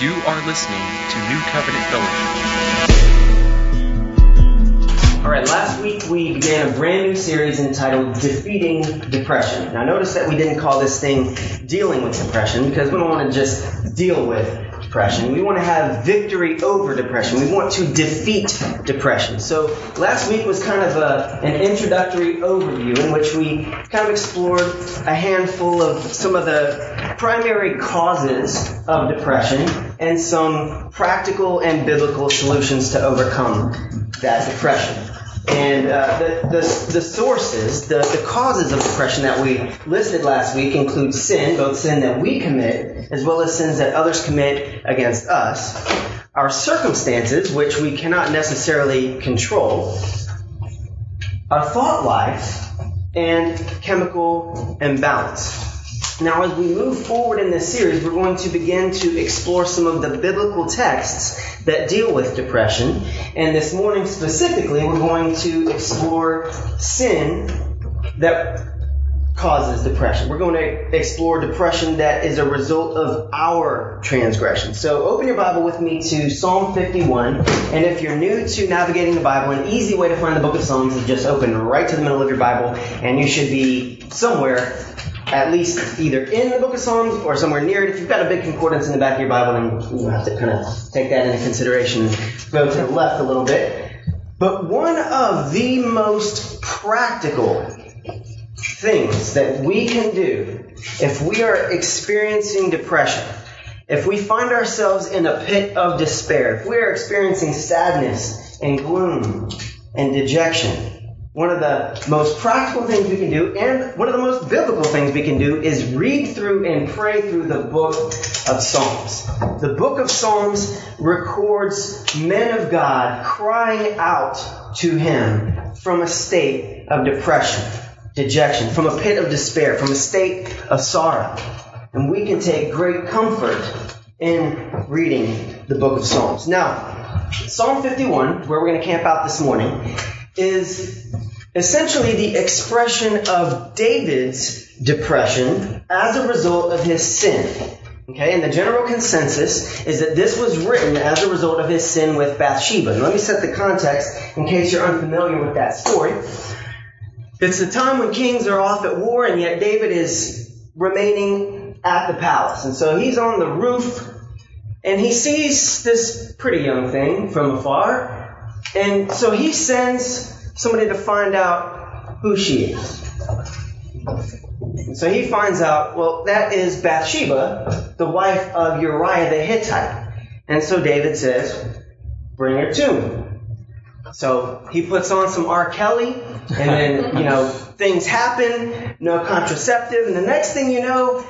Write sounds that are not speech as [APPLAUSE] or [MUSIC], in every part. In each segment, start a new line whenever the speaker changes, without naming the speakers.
You are listening to New Covenant Fellowship.
All right, last week we began a brand new series entitled Defeating Depression. Now, notice that we didn't call this thing Dealing with Depression because we don't want to just deal with depression. We want to have victory over depression. We want to defeat depression. So last week was kind of a, an introductory overview in which we kind of explored a handful of some of the primary causes of depression and some practical and biblical solutions to overcome that depression. And uh, the, the, the sources, the, the causes of depression that we listed last week include sin, both sin that we commit, as well as sins that others commit against us, our circumstances, which we cannot necessarily control, our thought life, and chemical imbalance. Now, as we move forward in this series, we're going to begin to explore some of the biblical texts that deal with depression. And this morning specifically, we're going to explore sin that causes depression. We're going to explore depression that is a result of our transgression. So open your Bible with me to Psalm 51. And if you're new to navigating the Bible, an easy way to find the book of Psalms is just open right to the middle of your Bible and you should be somewhere at least either in the book of Psalms or somewhere near it. If you've got a big concordance in the back of your Bible, then you have to kind of take that into consideration and go to the left a little bit. But one of the most practical things that we can do if we are experiencing depression, if we find ourselves in a pit of despair, if we are experiencing sadness and gloom and dejection, one of the most practical things we can do and one of the most biblical things we can do is read through and pray through the book of Psalms. The book of Psalms records men of God crying out to Him from a state of depression, dejection, from a pit of despair, from a state of sorrow. And we can take great comfort in reading the book of Psalms. Now, Psalm 51, where we're going to camp out this morning, is essentially the expression of David's depression as a result of his sin. Okay, and the general consensus is that this was written as a result of his sin with Bathsheba. And let me set the context in case you're unfamiliar with that story. It's the time when kings are off at war, and yet David is remaining at the palace. And so he's on the roof, and he sees this pretty young thing from afar. And so he sends somebody to find out who she is. So he finds out, well, that is Bathsheba, the wife of Uriah the Hittite. And so David says, bring her to me. So he puts on some R. Kelly, and then, you know, things happen, no contraceptive, and the next thing you know,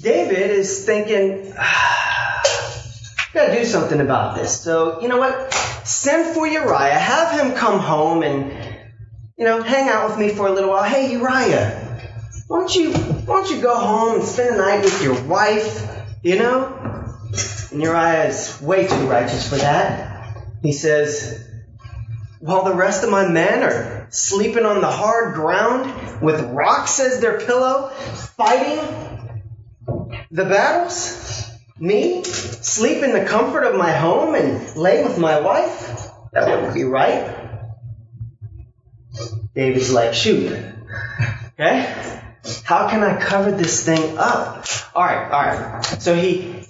David is thinking, ah, [SIGHS] gotta do something about this. So, you know what? Send for Uriah, have him come home and, you know, hang out with me for a little while. Hey, Uriah, why don't you, why don't you go home and spend the night with your wife, you know? And Uriah is way too righteous for that. He says, while the rest of my men are sleeping on the hard ground with rocks as their pillow, fighting the battles, me sleep in the comfort of my home and lay with my wife? That wouldn't be right. David's like, shoot. Okay? How can I cover this thing up? Alright, alright. So he,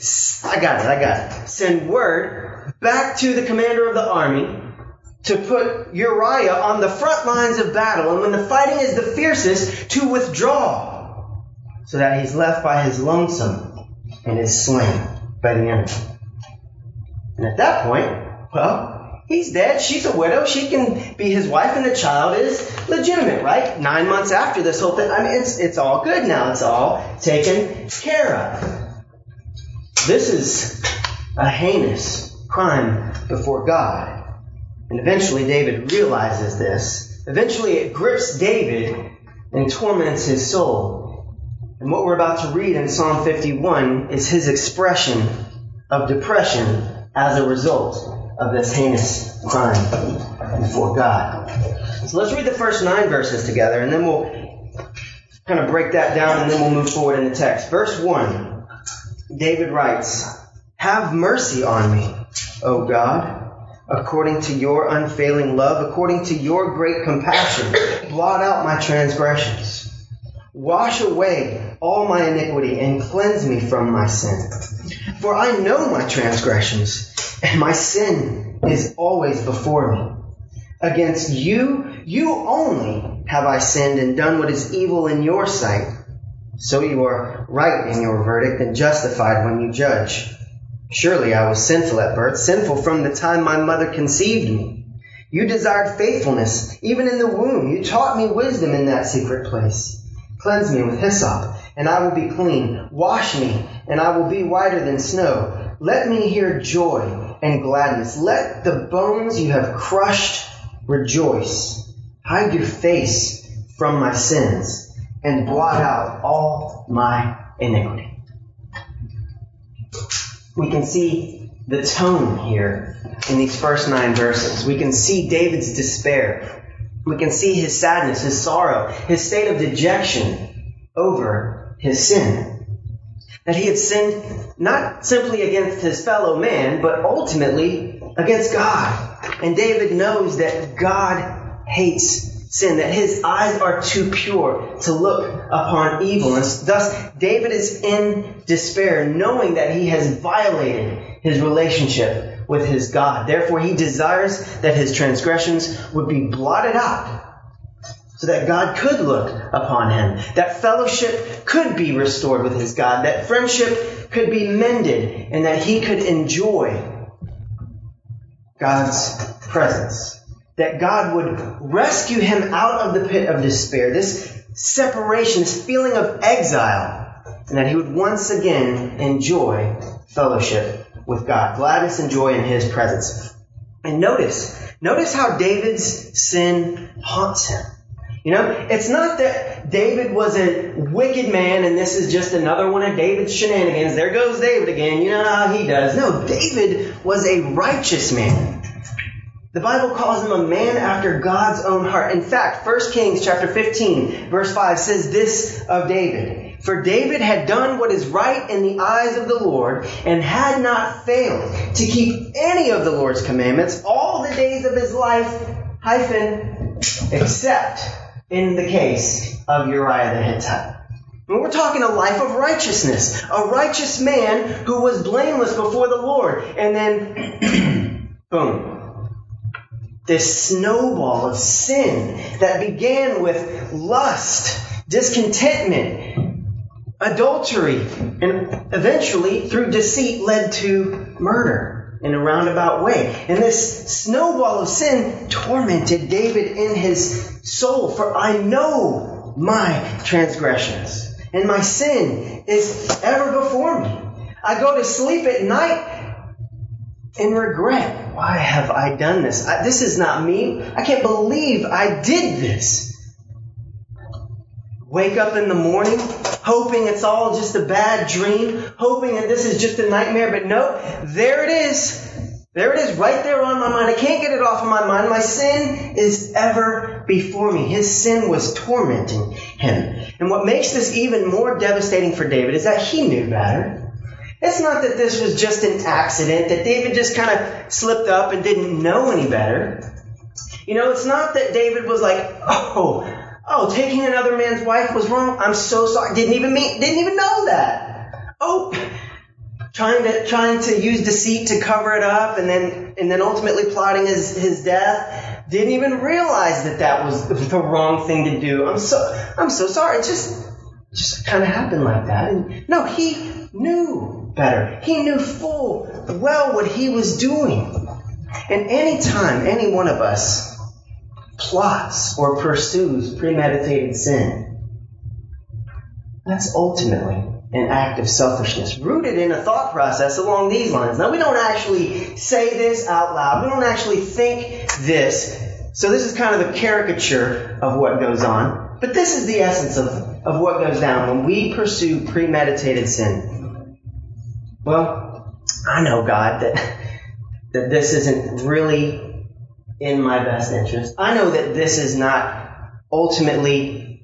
I got it, I got it. Send word back to the commander of the army to put Uriah on the front lines of battle, and when the fighting is the fiercest, to withdraw, so that he's left by his lonesome and is slain by the enemy. And at that point, well, he's dead. She's a widow. She can be his wife, and the child is legitimate, right? Nine months after this whole thing, I mean, it's it's all good now. It's all taken care of. This is a heinous crime before God. And eventually David realizes this. Eventually it grips David and torments his soul. And what we're about to read in Psalm 51 is his expression of depression as a result of this heinous crime before God. So let's read the first nine verses together and then we'll kind of break that down and then we'll move forward in the text. Verse 1, David writes, Have mercy on me, O God, according to your unfailing love, according to your great compassion. Blot out my transgressions. Wash away all my iniquity and cleanse me from my sin. For I know my transgressions, and my sin is always before me. Against you, you only have I sinned and done what is evil in your sight. So you are right in your verdict and justified when you judge. Surely I was sinful at birth, sinful from the time my mother conceived me. You desired faithfulness, even in the womb. You taught me wisdom in that secret place. Cleanse me with hyssop, and I will be clean. Wash me, and I will be whiter than snow. Let me hear joy and gladness. Let the bones you have crushed rejoice. Hide your face from my sins, and blot out all my iniquity we can see the tone here in these first nine verses. We can see David's despair. We can see his sadness, his sorrow, his state of dejection over his sin. That he had sinned not simply against his fellow man, but ultimately against God. And David knows that God hates sin, that his eyes are too pure to look upon evil. And thus, David is in despair, knowing that he has violated his relationship with his God. Therefore, he desires that his transgressions would be blotted out so that God could look upon him, that fellowship could be restored with his God, that friendship could be mended, and that he could enjoy God's presence that God would rescue him out of the pit of despair, this separation, this feeling of exile, and that he would once again enjoy fellowship with God, gladness and joy in his presence. And notice, notice how David's sin haunts him. You know, it's not that David was a wicked man and this is just another one of David's shenanigans. There goes David again. You know how he does. No, David was a righteous man. The Bible calls him a man after God's own heart. In fact, 1 Kings chapter 15 verse 5 says this of David. For David had done what is right in the eyes of the Lord and had not failed to keep any of the Lord's commandments all the days of his life, hyphen, except in the case of Uriah the Hittite. And we're talking a life of righteousness. A righteous man who was blameless before the Lord. And then, [CLEARS THROAT] boom, this snowball of sin that began with lust, discontentment, adultery, and eventually through deceit led to murder in a roundabout way. And this snowball of sin tormented David in his soul, for I know my transgressions, and my sin is ever before me. I go to sleep at night in regret. Why have I done this? I, this is not me. I can't believe I did this. Wake up in the morning hoping it's all just a bad dream, hoping that this is just a nightmare, but no, there it is. There it is, right there on my mind. I can't get it off of my mind. My sin is ever before me. His sin was tormenting him. And what makes this even more devastating for David is that he knew better. It's not that this was just an accident, that David just kind of slipped up and didn't know any better. You know, it's not that David was like, oh, oh, taking another man's wife was wrong. I'm so sorry. Didn't even mean, didn't even know that. Oh, trying to trying to use deceit to cover it up, and then and then ultimately plotting his his death. Didn't even realize that that was the wrong thing to do. I'm so I'm so sorry. It just just kind of happened like that. And no, he knew better. He knew full well what he was doing. And any time any one of us plots or pursues premeditated sin, that's ultimately an act of selfishness, rooted in a thought process along these lines. Now, we don't actually say this out loud. We don't actually think this. So this is kind of a caricature of what goes on. But this is the essence of, of what goes down when we pursue premeditated sin. Well, I know, God, that, that this isn't really in my best interest. I know that this is not ultimately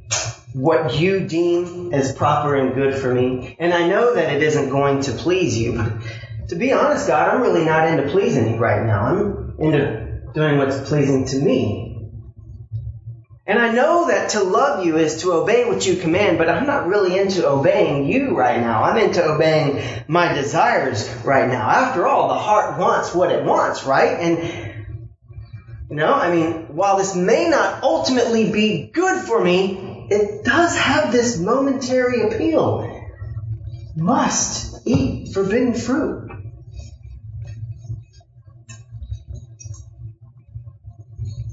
what you deem as proper and good for me. And I know that it isn't going to please you. But to be honest, God, I'm really not into pleasing you right now. I'm into doing what's pleasing to me. And I know that to love you is to obey what you command, but I'm not really into obeying you right now. I'm into obeying my desires right now. After all, the heart wants what it wants, right? And, you know, I mean, while this may not ultimately be good for me, it does have this momentary appeal. Must eat forbidden fruit.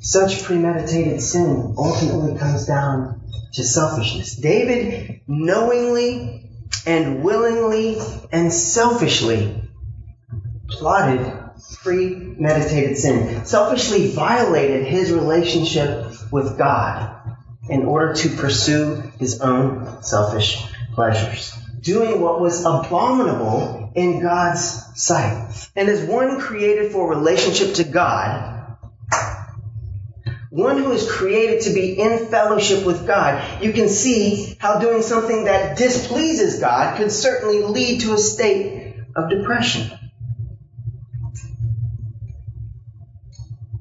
Such premeditated sin ultimately comes down to selfishness. David knowingly and willingly and selfishly plotted premeditated sin, selfishly violated his relationship with God in order to pursue his own selfish pleasures, doing what was abominable in God's sight. And as one created for relationship to God, one who is created to be in fellowship with God, you can see how doing something that displeases God could certainly lead to a state of depression.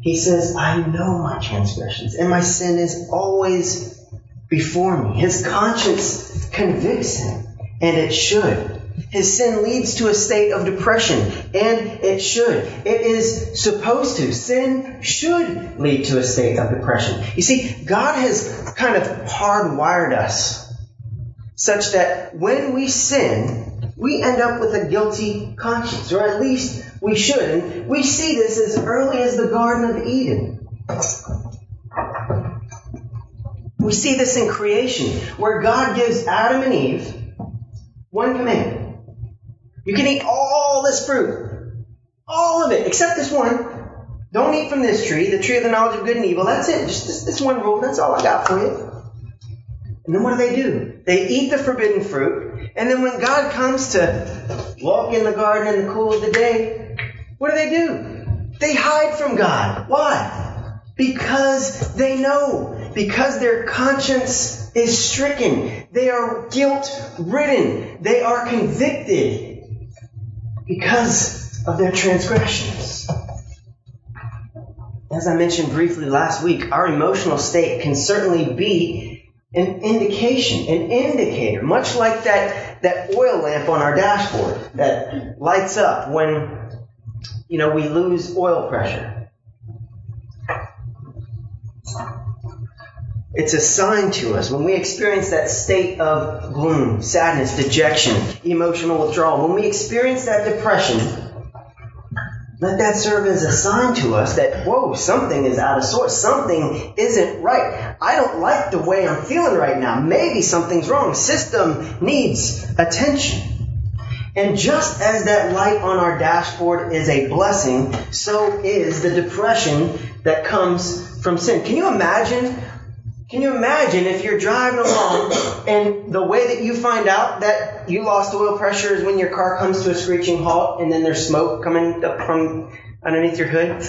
He says, I know my transgressions, and my sin is always before me. His conscience convicts him, and it should. His sin leads to a state of depression, and it should. It is supposed to. Sin should lead to a state of depression. You see, God has kind of hardwired us such that when we sin, we end up with a guilty conscience, or at least we should. And we see this as early as the Garden of Eden. We see this in creation, where God gives Adam and Eve one command you can eat all this fruit. All of it, except this one. Don't eat from this tree, the tree of the knowledge of good and evil. That's it. Just this, this one rule. That's all I got for you. And then what do they do? They eat the forbidden fruit. And then when God comes to walk in the garden in the cool of the day, what do they do? They hide from God. Why? Because they know. Because their conscience is stricken. They are guilt ridden. They are convicted because of their transgressions. As I mentioned briefly last week, our emotional state can certainly be an indication, an indicator, much like that, that oil lamp on our dashboard that lights up when, you know, we lose oil pressure. It's a sign to us when we experience that state of gloom, sadness, dejection, emotional withdrawal. When we experience that depression, let that serve as a sign to us that, whoa, something is out of sorts. Something isn't right. I don't like the way I'm feeling right now. Maybe something's wrong. System needs attention. And just as that light on our dashboard is a blessing, so is the depression that comes from sin. Can you imagine can you imagine if you're driving along and the way that you find out that you lost oil pressure is when your car comes to a screeching halt and then there's smoke coming up from underneath your hood?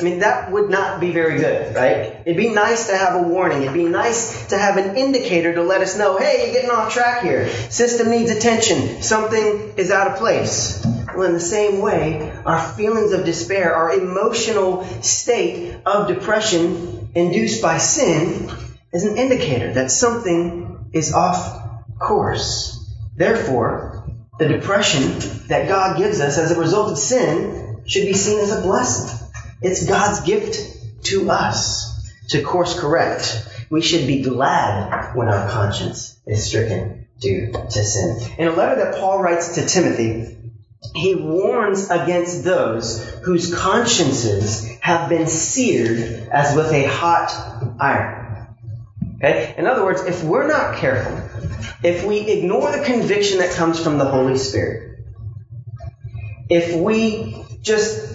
I mean, that would not be very good, right? It'd be nice to have a warning. It'd be nice to have an indicator to let us know, hey, you're getting off track here. System needs attention. Something is out of place. Well, in the same way, our feelings of despair, our emotional state of depression induced by sin is an indicator that something is off course. Therefore, the depression that God gives us as a result of sin should be seen as a blessing. It's God's gift to us to course correct. We should be glad when our conscience is stricken due to sin. In a letter that Paul writes to Timothy, he warns against those whose consciences have been seared as with a hot iron. Okay? In other words, if we're not careful, if we ignore the conviction that comes from the Holy Spirit, if we just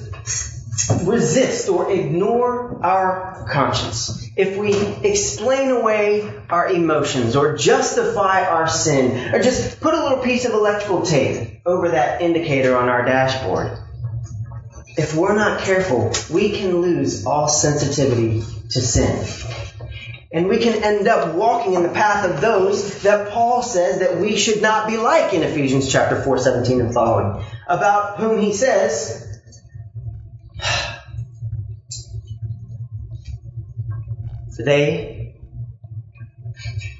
resist or ignore our conscience, if we explain away our emotions or justify our sin or just put a little piece of electrical tape over that indicator on our dashboard, if we're not careful, we can lose all sensitivity to sin. And we can end up walking in the path of those that Paul says that we should not be like in Ephesians chapter 4, 17 and following. about whom he says, they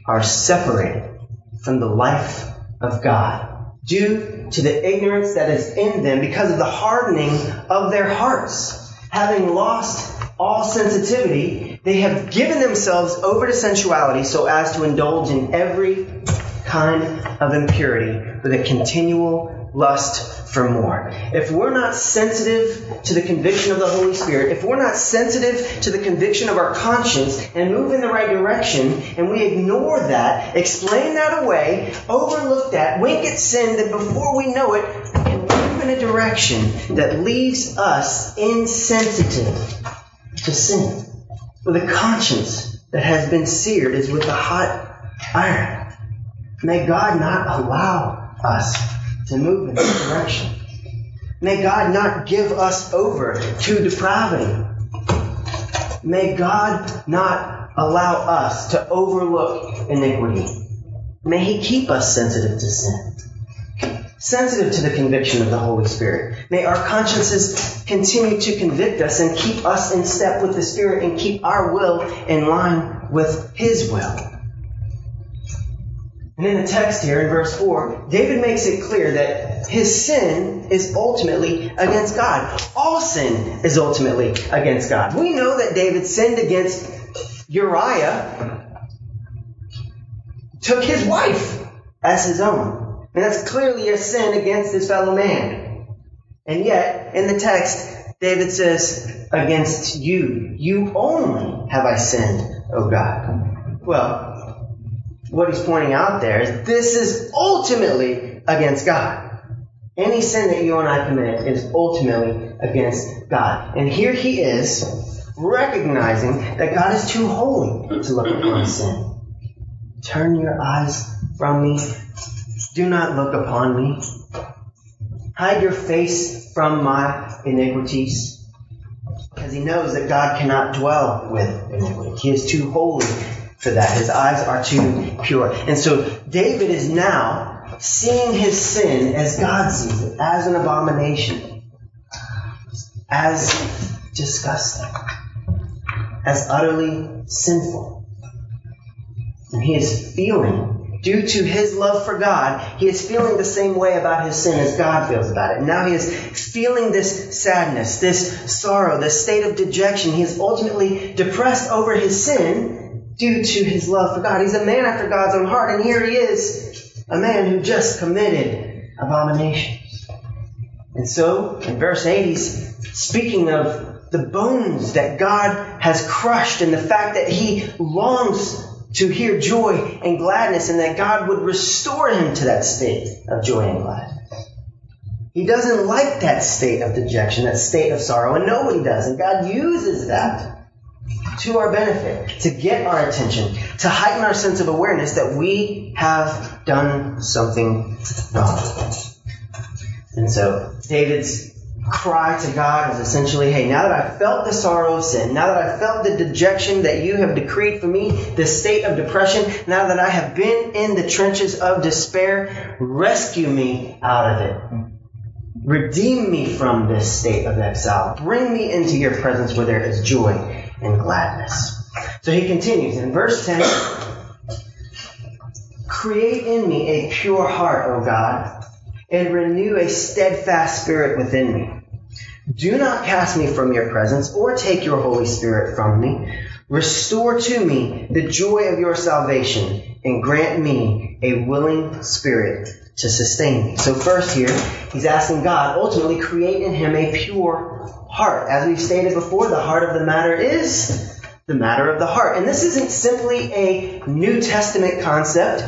are separated from the life of God due to the ignorance that is in them because of the hardening of their hearts. Having lost all sensitivity, they have given themselves over to sensuality so as to indulge in every kind of impurity with a continual lust for more. If we're not sensitive to the conviction of the Holy Spirit, if we're not sensitive to the conviction of our conscience and move in the right direction, and we ignore that, explain that away, overlook that, wink at sin, that before we know it, we move in a direction that leaves us insensitive to sin. With a conscience that has been seared as with a hot iron. May God not allow us to move in that direction. May God not give us over to depravity. May God not allow us to overlook iniquity. May He keep us sensitive to sin, sensitive to the conviction of the Holy Spirit. May our consciences continue to convict us and keep us in step with the Spirit and keep our will in line with His will. And in the text here in verse 4, David makes it clear that his sin is ultimately against God. All sin is ultimately against God. We know that David sinned against Uriah, took his wife as his own. And that's clearly a sin against his fellow man. And yet, in the text, David says, Against you, you only have I sinned, O God. Well, what he's pointing out there is this is ultimately against God. Any sin that you and I commit is ultimately against God. And here he is recognizing that God is too holy to look upon sin. Turn your eyes from me. Do not look upon me. Hide your face from my iniquities. Because he knows that God cannot dwell with iniquity. He is too holy for that. His eyes are too pure. And so David is now seeing his sin as God sees it, as an abomination, as disgusting, as utterly sinful. And he is feeling, due to his love for God, he is feeling the same way about his sin as God feels about it. Now he is feeling this sadness, this sorrow, this state of dejection. He is ultimately depressed over his sin due to his love for God. He's a man after God's own heart, and here he is, a man who just committed abominations. And so, in verse 8, he's speaking of the bones that God has crushed and the fact that he longs to hear joy and gladness and that God would restore him to that state of joy and gladness. He doesn't like that state of dejection, that state of sorrow, and nobody does. And God uses that to our benefit, to get our attention, to heighten our sense of awareness that we have done something wrong. And so David's cry to God is essentially, hey, now that I've felt the sorrow of sin, now that I've felt the dejection that you have decreed for me, the state of depression, now that I have been in the trenches of despair, rescue me out of it. Redeem me from this state of exile. Bring me into your presence where there is joy and gladness. So he continues in verse 10 Create in me a pure heart, O God, and renew a steadfast spirit within me. Do not cast me from your presence or take your Holy Spirit from me. Restore to me the joy of your salvation and grant me a willing spirit to sustain me. So first here, he's asking God, ultimately create in him a pure heart. As we've stated before, the heart of the matter is the matter of the heart. And this isn't simply a New Testament concept.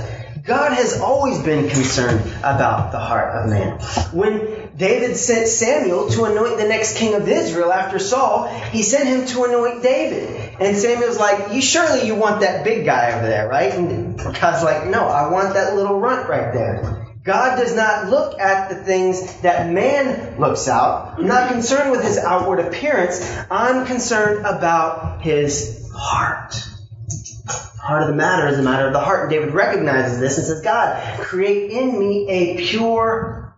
God has always been concerned about the heart of man. When David sent Samuel to anoint the next king of Israel after Saul, he sent him to anoint David. And Samuel's like, you surely you want that big guy over there, right? And God's like, no, I want that little runt right there. God does not look at the things that man looks out. I'm not concerned with his outward appearance. I'm concerned about his heart. Heart of the matter is the matter of the heart. And David recognizes this and says, God, create in me a pure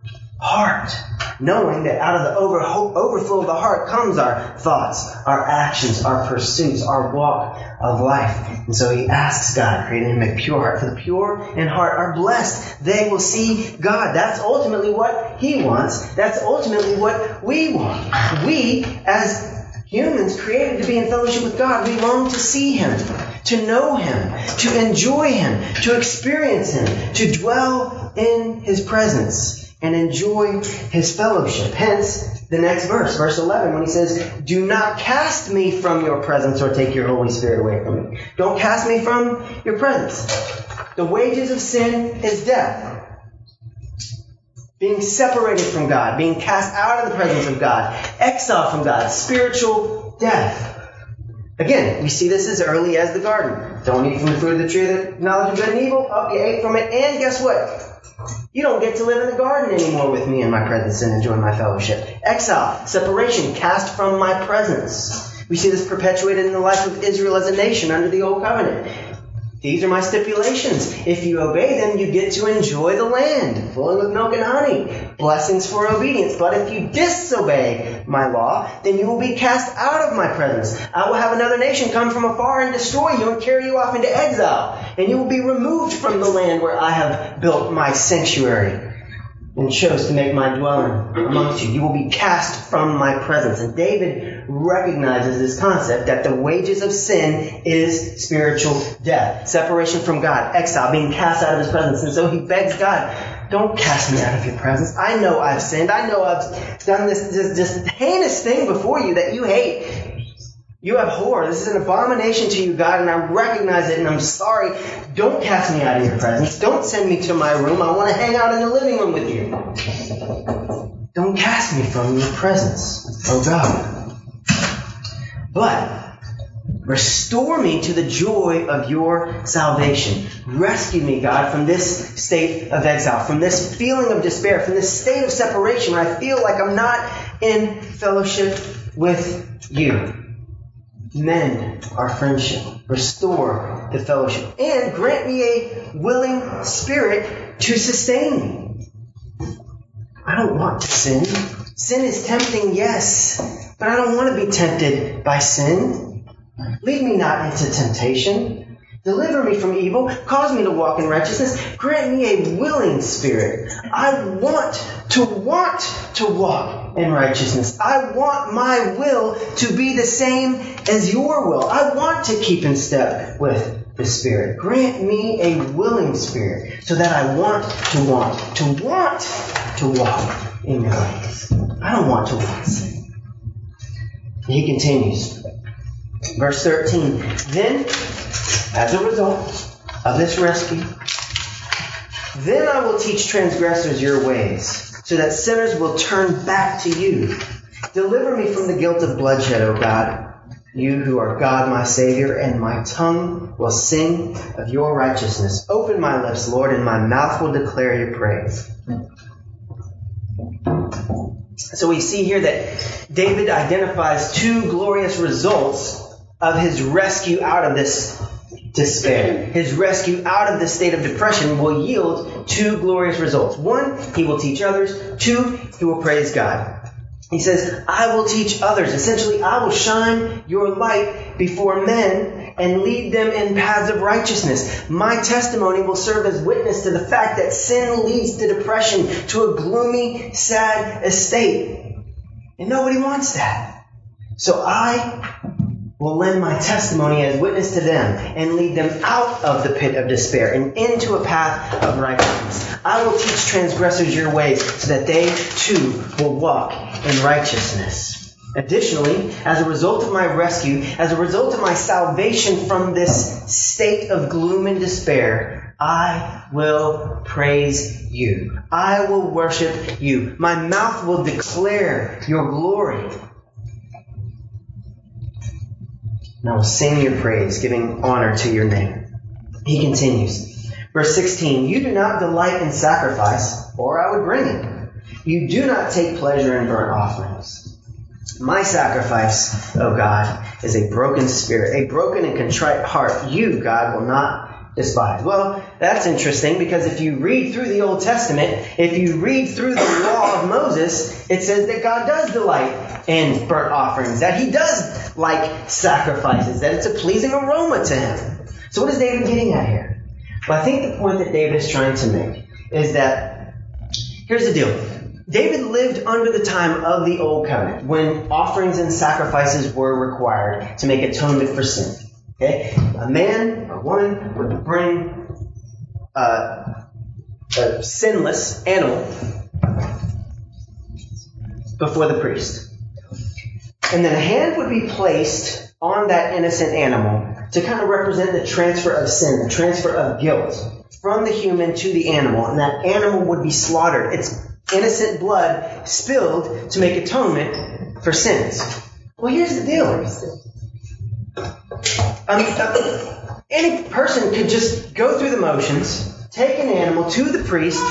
heart. Knowing that out of the over, overflow of the heart comes our thoughts, our actions, our pursuits, our walk of life. And so he asks God, create in him a pure heart. For the pure in heart are blessed. They will see God. That's ultimately what he wants. That's ultimately what we want. We, as humans created to be in fellowship with God, we long to see him, to know him, to enjoy him, to experience him, to dwell in his presence and enjoy his fellowship. Hence, the next verse, verse 11, when he says, Do not cast me from your presence or take your Holy Spirit away from me. Don't cast me from your presence. The wages of sin is death. Being separated from God, being cast out of the presence of God, exiled from God, spiritual death. Again, we see this as early as the garden. Don't eat from the fruit of the tree of the knowledge of good and evil. Oh, you ate from it, and guess what? You don't get to live in the garden anymore with me in my presence and enjoy my fellowship. Exile, separation, cast from my presence. We see this perpetuated in the life of Israel as a nation under the Old Covenant. These are my stipulations. If you obey them, you get to enjoy the land, flowing with milk and honey. Blessings for obedience. But if you disobey my law, then you will be cast out of my presence. I will have another nation come from afar and destroy you and carry you off into exile. And you will be removed from the land where I have built my sanctuary and chose to make my dwelling amongst you. You will be cast from my presence. And David recognizes this concept that the wages of sin is spiritual death, separation from God, exile, being cast out of his presence. And so he begs God, don't cast me out of your presence. I know I've sinned. I know I've done this, this, this heinous thing before you that you hate. You abhor. This is an abomination to you, God, and I recognize it, and I'm sorry. Don't cast me out of your presence. Don't send me to my room. I want to hang out in the living room with you. Don't cast me from your presence, oh God. But restore me to the joy of your salvation. Rescue me, God, from this state of exile, from this feeling of despair, from this state of separation where I feel like I'm not in fellowship with you mend our friendship, restore the fellowship, and grant me a willing spirit to sustain me. I don't want to sin. Sin is tempting, yes, but I don't want to be tempted by sin. Lead me not into temptation. Deliver me from evil. Cause me to walk in righteousness. Grant me a willing spirit. I want to want to walk in righteousness. I want my will to be the same as your will. I want to keep in step with the Spirit. Grant me a willing spirit so that I want to want to want to walk in your ways. I don't want to want sin. He continues. Verse 13. Then as a result of this rescue, then I will teach transgressors your ways, so that sinners will turn back to you. Deliver me from the guilt of bloodshed, O God, you who are God my Savior, and my tongue will sing of your righteousness. Open my lips, Lord, and my mouth will declare your praise. So we see here that David identifies two glorious results of his rescue out of this despair. His rescue out of this state of depression will yield two glorious results. One, he will teach others. Two, he will praise God. He says, I will teach others. Essentially, I will shine your light before men and lead them in paths of righteousness. My testimony will serve as witness to the fact that sin leads to depression, to a gloomy, sad estate. And nobody wants that. So I will lend my testimony as witness to them and lead them out of the pit of despair and into a path of righteousness. I will teach transgressors your ways so that they too will walk in righteousness. Additionally, as a result of my rescue, as a result of my salvation from this state of gloom and despair, I will praise you. I will worship you. My mouth will declare your glory and I will sing your praise, giving honor to your name. He continues. Verse 16, You do not delight in sacrifice, or I would bring it. You do not take pleasure in burnt offerings. My sacrifice, O God, is a broken spirit, a broken and contrite heart. You, God, will not despise. Well, that's interesting because if you read through the Old Testament, if you read through the law of Moses, it says that God does delight in burnt offerings, that he does like sacrifices, that it's a pleasing aroma to him. So what is David getting at here? Well, I think the point that David is trying to make is that here's the deal. David lived under the time of the Old Covenant when offerings and sacrifices were required to make atonement for sin. Okay? A man a woman would bring uh, a sinless animal before the priest. And then a hand would be placed on that innocent animal to kind of represent the transfer of sin, the transfer of guilt from the human to the animal. And that animal would be slaughtered. Its innocent blood spilled to make atonement for sins. Well, here's the deal. Um, uh, any person could just go through the motions, take an animal to the priest,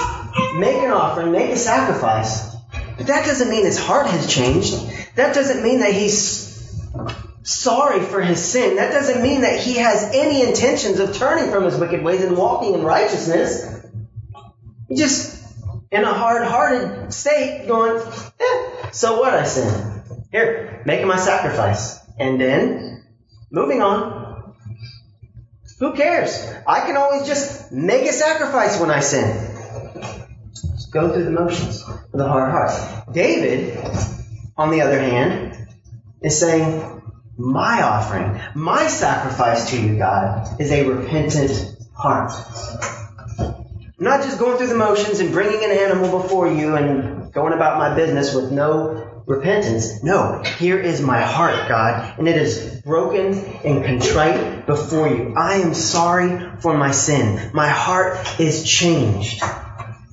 make an offering, make a sacrifice. But that doesn't mean his heart has changed. That doesn't mean that he's sorry for his sin. That doesn't mean that he has any intentions of turning from his wicked ways and walking in righteousness. He just in a hard-hearted state going, eh, so what I sin? Here, making my sacrifice. And then, moving on. Who cares? I can always just make a sacrifice when I sin. Just go through the motions with a hard heart. David, on the other hand, is saying, my offering, my sacrifice to you, God, is a repentant heart. Not just going through the motions and bringing an animal before you and going about my business with no repentance. No, here is my heart, God, and it is broken and contrite before you. I am sorry for my sin. My heart is changed.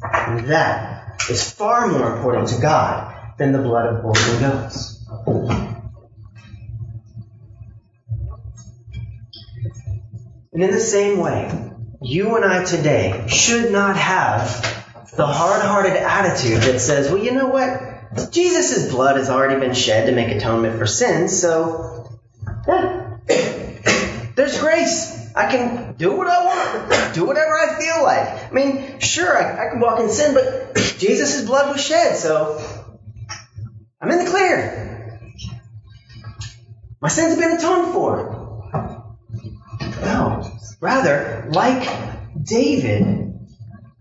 And that is far more important to God than the blood of bulls and goats. And in the same way, you and I today should not have the hard-hearted attitude that says, well, you know what? Jesus' blood has already been shed to make atonement for sins, so yeah, there's grace. I can do what I want, do whatever I feel like. I mean, sure, I, I can walk in sin, but Jesus' blood was shed, so I'm in the clear. My sins have been atoned for. Rather, like David,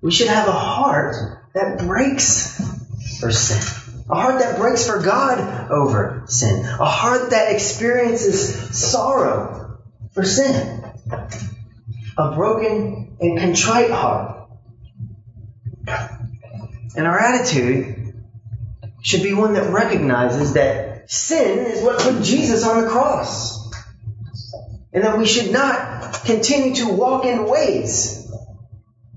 we should have a heart that breaks for sin. A heart that breaks for God over sin. A heart that experiences sorrow for sin. A broken and contrite heart. And our attitude should be one that recognizes that sin is what put Jesus on the cross. And that we should not continue to walk in ways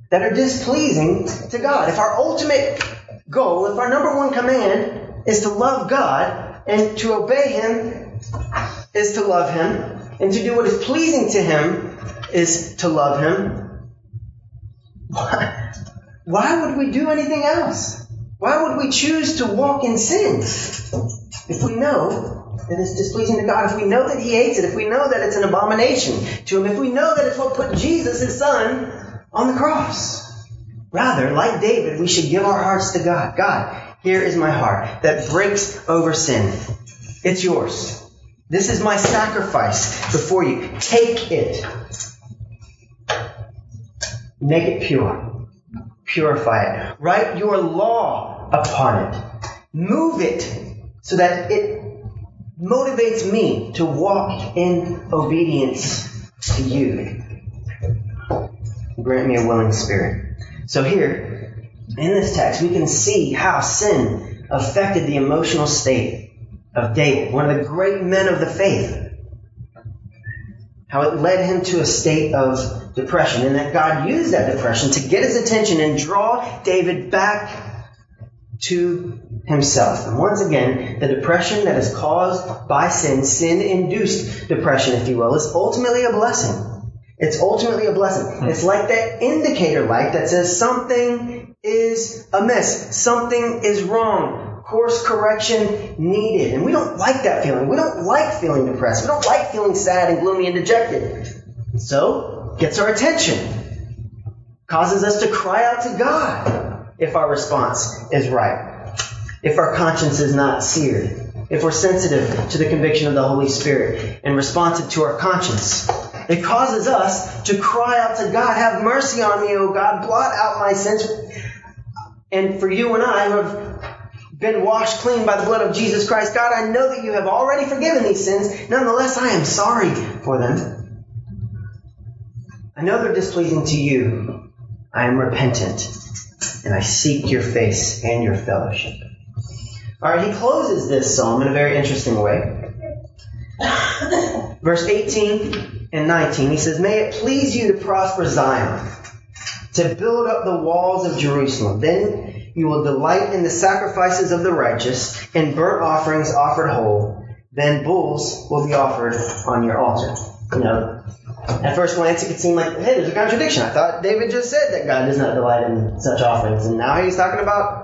that are displeasing to God. If our ultimate goal, if our number one command is to love God and to obey Him is to love Him and to do what is pleasing to Him is to love Him, why, [LAUGHS] why would we do anything else? Why would we choose to walk in sin if we know that it's displeasing to God, if we know that He hates it, if we know that it's an abomination to Him, if we know that it's what put Jesus, His Son, on the cross. Rather, like David, we should give our hearts to God. God, here is my heart that breaks over sin. It's yours. This is my sacrifice before you. Take it. Make it pure. Purify it. Write your law upon it. Move it so that it motivates me to walk in obedience to you. Grant me a willing spirit. So here, in this text, we can see how sin affected the emotional state of David, one of the great men of the faith. How it led him to a state of depression, and that God used that depression to get his attention and draw David back to himself. And once again, the depression that is caused by sin, sin induced depression, if you will, is ultimately a blessing. It's ultimately a blessing. Hmm. It's like that indicator light that says something is amiss, something is wrong, course correction needed. And we don't like that feeling. We don't like feeling depressed. We don't like feeling sad and gloomy and dejected. So, gets our attention, causes us to cry out to God if our response is right, if our conscience is not seared, if we're sensitive to the conviction of the Holy Spirit and responsive to our conscience. It causes us to cry out to God, have mercy on me, O God, blot out my sins. And for you and I who have been washed clean by the blood of Jesus Christ, God, I know that you have already forgiven these sins. Nonetheless, I am sorry for them. I know they're displeasing to you. I am repentant, and I seek your face and your fellowship. All right, he closes this psalm in a very interesting way. Verse 18 and 19, he says, May it please you to prosper Zion, to build up the walls of Jerusalem. Then you will delight in the sacrifices of the righteous, and burnt offerings offered whole. Then bulls will be offered on your altar. You know, at first glance, it could seem like, hey, there's a contradiction. I thought David just said that God does not delight in such offerings, and now he's talking about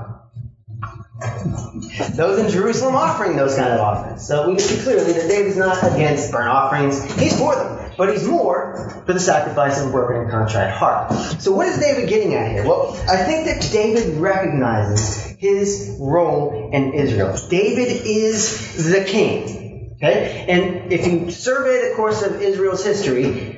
those in Jerusalem offering those kind of offerings. So we can see clearly that David's not against burnt offerings. He's for them. But he's more for the sacrifice of a broken and contrite heart. So what is David getting at here? Well, I think that David recognizes his role in Israel. David is the king. Okay? And if you survey the course of Israel's history,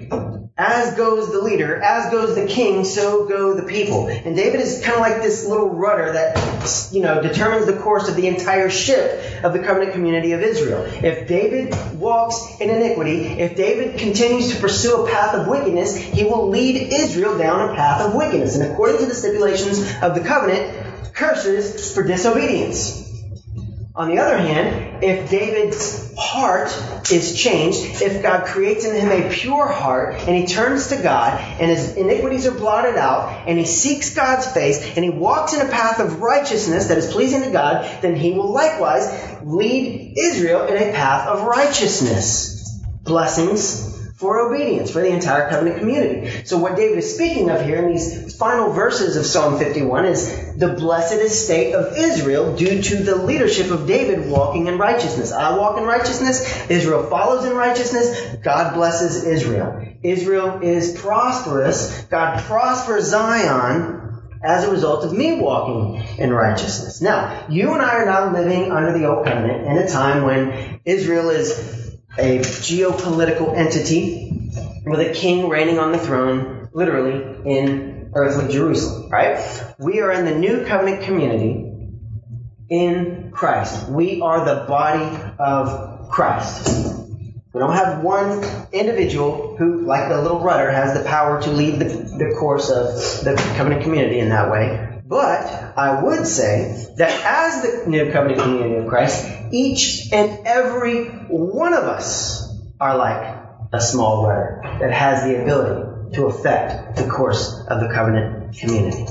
as goes the leader, as goes the king, so go the people. And David is kind of like this little rudder that, you know, determines the course of the entire ship of the covenant community of Israel. If David walks in iniquity, if David continues to pursue a path of wickedness, he will lead Israel down a path of wickedness. And according to the stipulations of the covenant, curses for disobedience. On the other hand, if David's heart is changed, if God creates in him a pure heart, and he turns to God, and his iniquities are blotted out, and he seeks God's face, and he walks in a path of righteousness that is pleasing to God, then he will likewise lead Israel in a path of righteousness. Blessings for obedience for the entire covenant community. So what David is speaking of here in these final verses of Psalm 51 is the blessed estate of Israel due to the leadership of David walking in righteousness. I walk in righteousness, Israel follows in righteousness, God blesses Israel. Israel is prosperous, God prospers Zion as a result of me walking in righteousness. Now, you and I are now living under the old covenant in a time when Israel is a geopolitical entity with a king reigning on the throne, literally in earthly Jerusalem, right? We are in the new covenant community in Christ. We are the body of Christ. We don't have one individual who, like the little rudder, has the power to lead the, the course of the covenant community in that way. But I would say that as the new covenant community of Christ, each and every one of us are like a small rudder that has the ability to affect the course of the covenant community.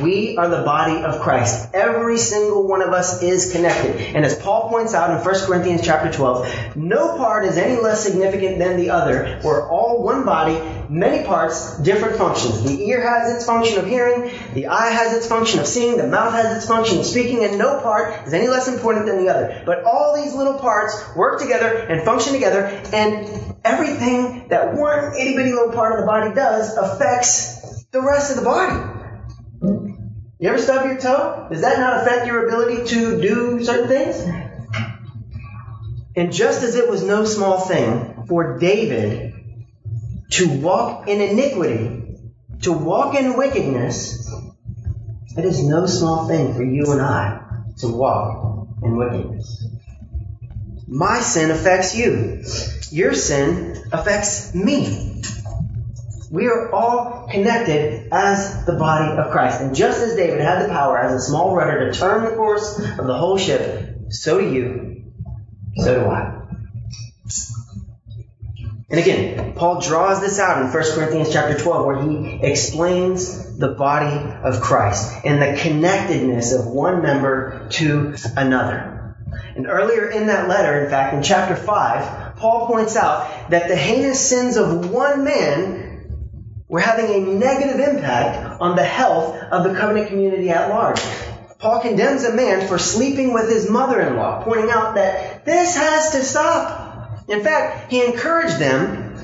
We are the body of Christ. Every single one of us is connected. And as Paul points out in 1 Corinthians chapter 12, no part is any less significant than the other. We're all one body, many parts, different functions. The ear has its function of hearing, the eye has its function of seeing, the mouth has its function of speaking, and no part is any less important than the other. But all these little parts work together and function together, and everything that one itty bitty little part of the body does affects the rest of the body. You ever stub your toe? Does that not affect your ability to do certain things? And just as it was no small thing for David to walk in iniquity, to walk in wickedness, it is no small thing for you and I to walk in wickedness. My sin affects you. Your sin affects me. We are all connected as the body of Christ. And just as David had the power as a small rudder to turn the course of the whole ship, so do you, so do I. And again, Paul draws this out in 1 Corinthians chapter 12 where he explains the body of Christ and the connectedness of one member to another. And earlier in that letter, in fact, in chapter 5, Paul points out that the heinous sins of one man we're having a negative impact on the health of the covenant community at large. Paul condemns a man for sleeping with his mother-in-law, pointing out that this has to stop. In fact, he encouraged them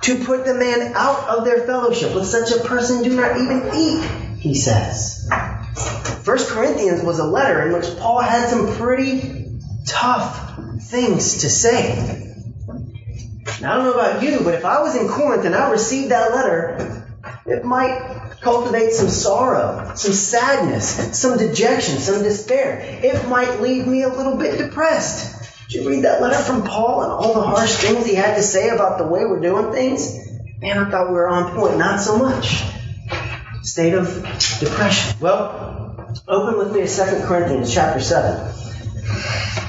to put the man out of their fellowship. With such a person, do not even eat, he says. First Corinthians was a letter in which Paul had some pretty tough things to say. Now, I don't know about you, but if I was in Corinth and I received that letter, it might cultivate some sorrow, some sadness, some dejection, some despair. It might leave me a little bit depressed. Did you read that letter from Paul and all the harsh things he had to say about the way we're doing things? Man, I thought we were on point. Not so much. State of depression. Well, open with me to 2 Corinthians chapter 7.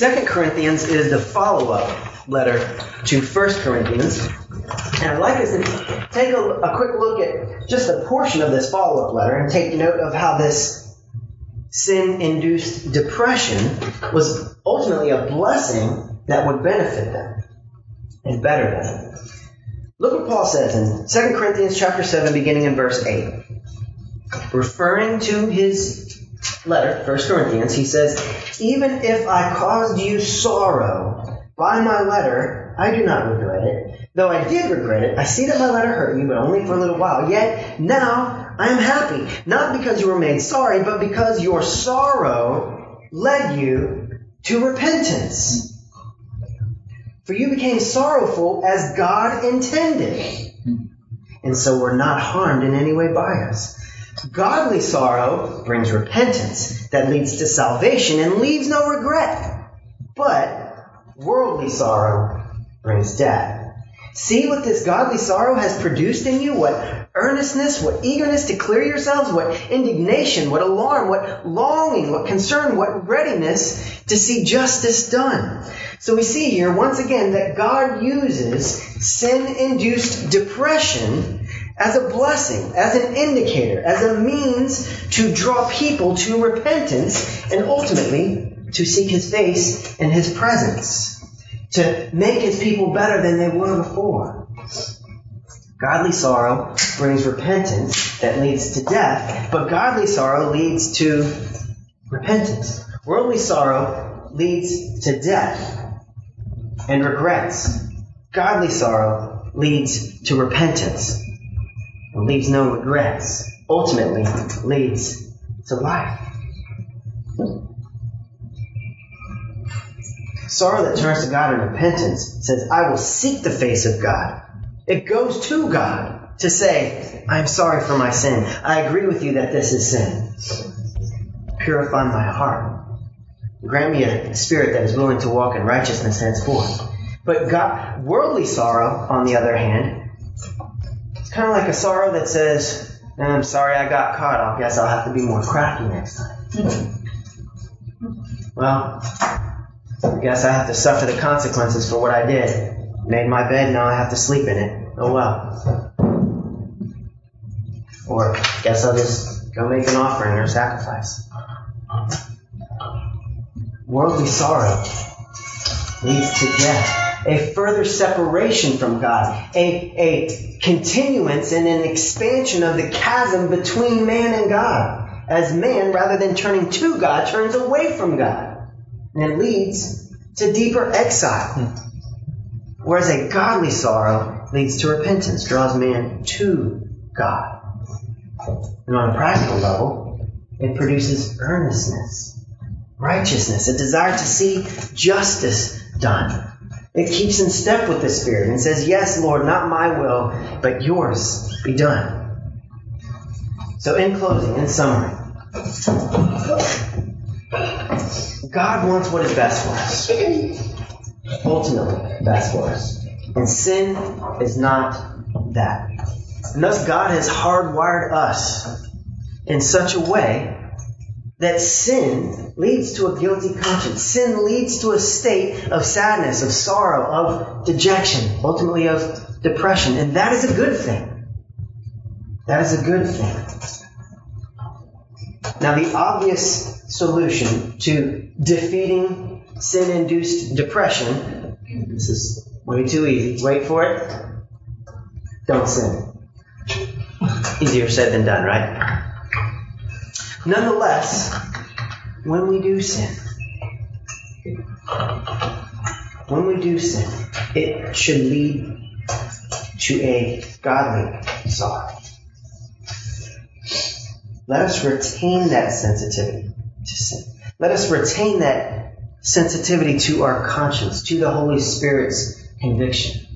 Second Corinthians is the follow-up letter to First Corinthians. And I'd like us to take a, a quick look at just a portion of this follow-up letter and take note of how this sin-induced depression was ultimately a blessing that would benefit them and better them. Look what Paul says in 2 Corinthians chapter 7, beginning in verse 8. Referring to his letter, 1 Corinthians, he says, Even if I caused you sorrow by my letter, I do not regret it. Though I did regret it, I see that my letter hurt you, but only for a little while. Yet now I am happy, not because you were made sorry, but because your sorrow led you to repentance. For you became sorrowful as God intended, and so were not harmed in any way by us. Godly sorrow brings repentance that leads to salvation and leaves no regret. But worldly sorrow brings death. See what this godly sorrow has produced in you? What earnestness, what eagerness to clear yourselves, what indignation, what alarm, what longing, what concern, what readiness to see justice done. So we see here once again that God uses sin-induced depression as a blessing, as an indicator, as a means to draw people to repentance and ultimately to seek his face and his presence, to make his people better than they were before. Godly sorrow brings repentance that leads to death, but godly sorrow leads to repentance. Worldly sorrow leads to death and regrets. Godly sorrow leads to repentance and leaves no regrets, ultimately leads to life. Sorrow that turns to God in repentance says, I will seek the face of God. It goes to God to say, I am sorry for my sin. I agree with you that this is sin. Purify my heart. Grant me a spirit that is willing to walk in righteousness henceforth. But God, worldly sorrow, on the other hand, it's kind of like a sorrow that says, I'm sorry I got caught. I guess I'll have to be more crafty next time. well, I guess I have to suffer the consequences for what I did. Made my bed, now I have to sleep in it. Oh well. Or I guess I'll just go make an offering or sacrifice. Worldly sorrow leads to death. A further separation from God. A, a continuance and an expansion of the chasm between man and God. As man, rather than turning to God, turns away from God. And it leads to deeper exile. Whereas a godly sorrow leads to repentance, draws man to God. And on a practical level, it produces earnestness, righteousness, a desire to see justice done. It keeps in step with the Spirit and says, Yes, Lord, not my will, but yours be done. So, in closing, in summary, God wants what is best for us. Ultimately, best for us. And sin is not that. And thus, God has hardwired us in such a way that sin leads to a guilty conscience. Sin leads to a state of sadness, of sorrow, of dejection, ultimately of depression. And that is a good thing. That is a good thing. Now, the obvious solution to defeating sin induced depression, this is way too easy. Wait for it. Don't sin. Easier said than done, right? Nonetheless, when we do sin, When we do sin, it should lead to a godly sorrow. Let us retain that sensitivity to sin. Let us retain that sensitivity to our conscience, to the Holy Spirit's conviction.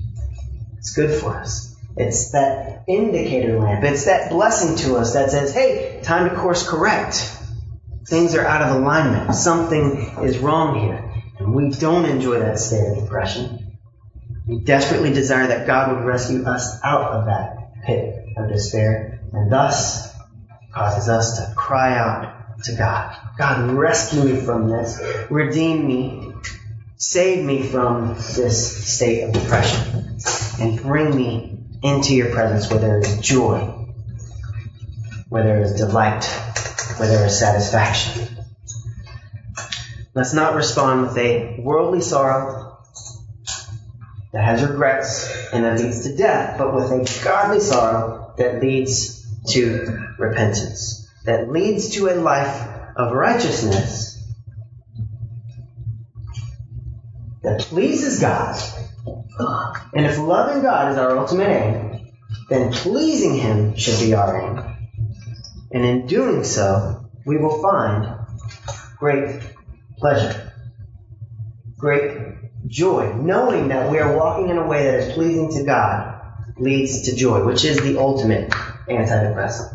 It's good for us. It's that indicator lamp. It's that blessing to us that says, hey, time to course correct. Things are out of alignment. Something is wrong here. And we don't enjoy that state of depression. We desperately desire that God would rescue us out of that pit of despair and thus causes us to cry out to God. God, rescue me from this. Redeem me. Save me from this state of depression. And bring me into your presence where there is joy, where there is delight, where there is satisfaction. Let's not respond with a worldly sorrow that has regrets and that leads to death, but with a godly sorrow that leads to repentance, that leads to a life of righteousness that pleases God. And if loving God is our ultimate aim, then pleasing Him should be our aim. And in doing so, we will find great pleasure, great joy, knowing that we are walking in a way that is pleasing to God leads to joy, which is the ultimate antidepressant.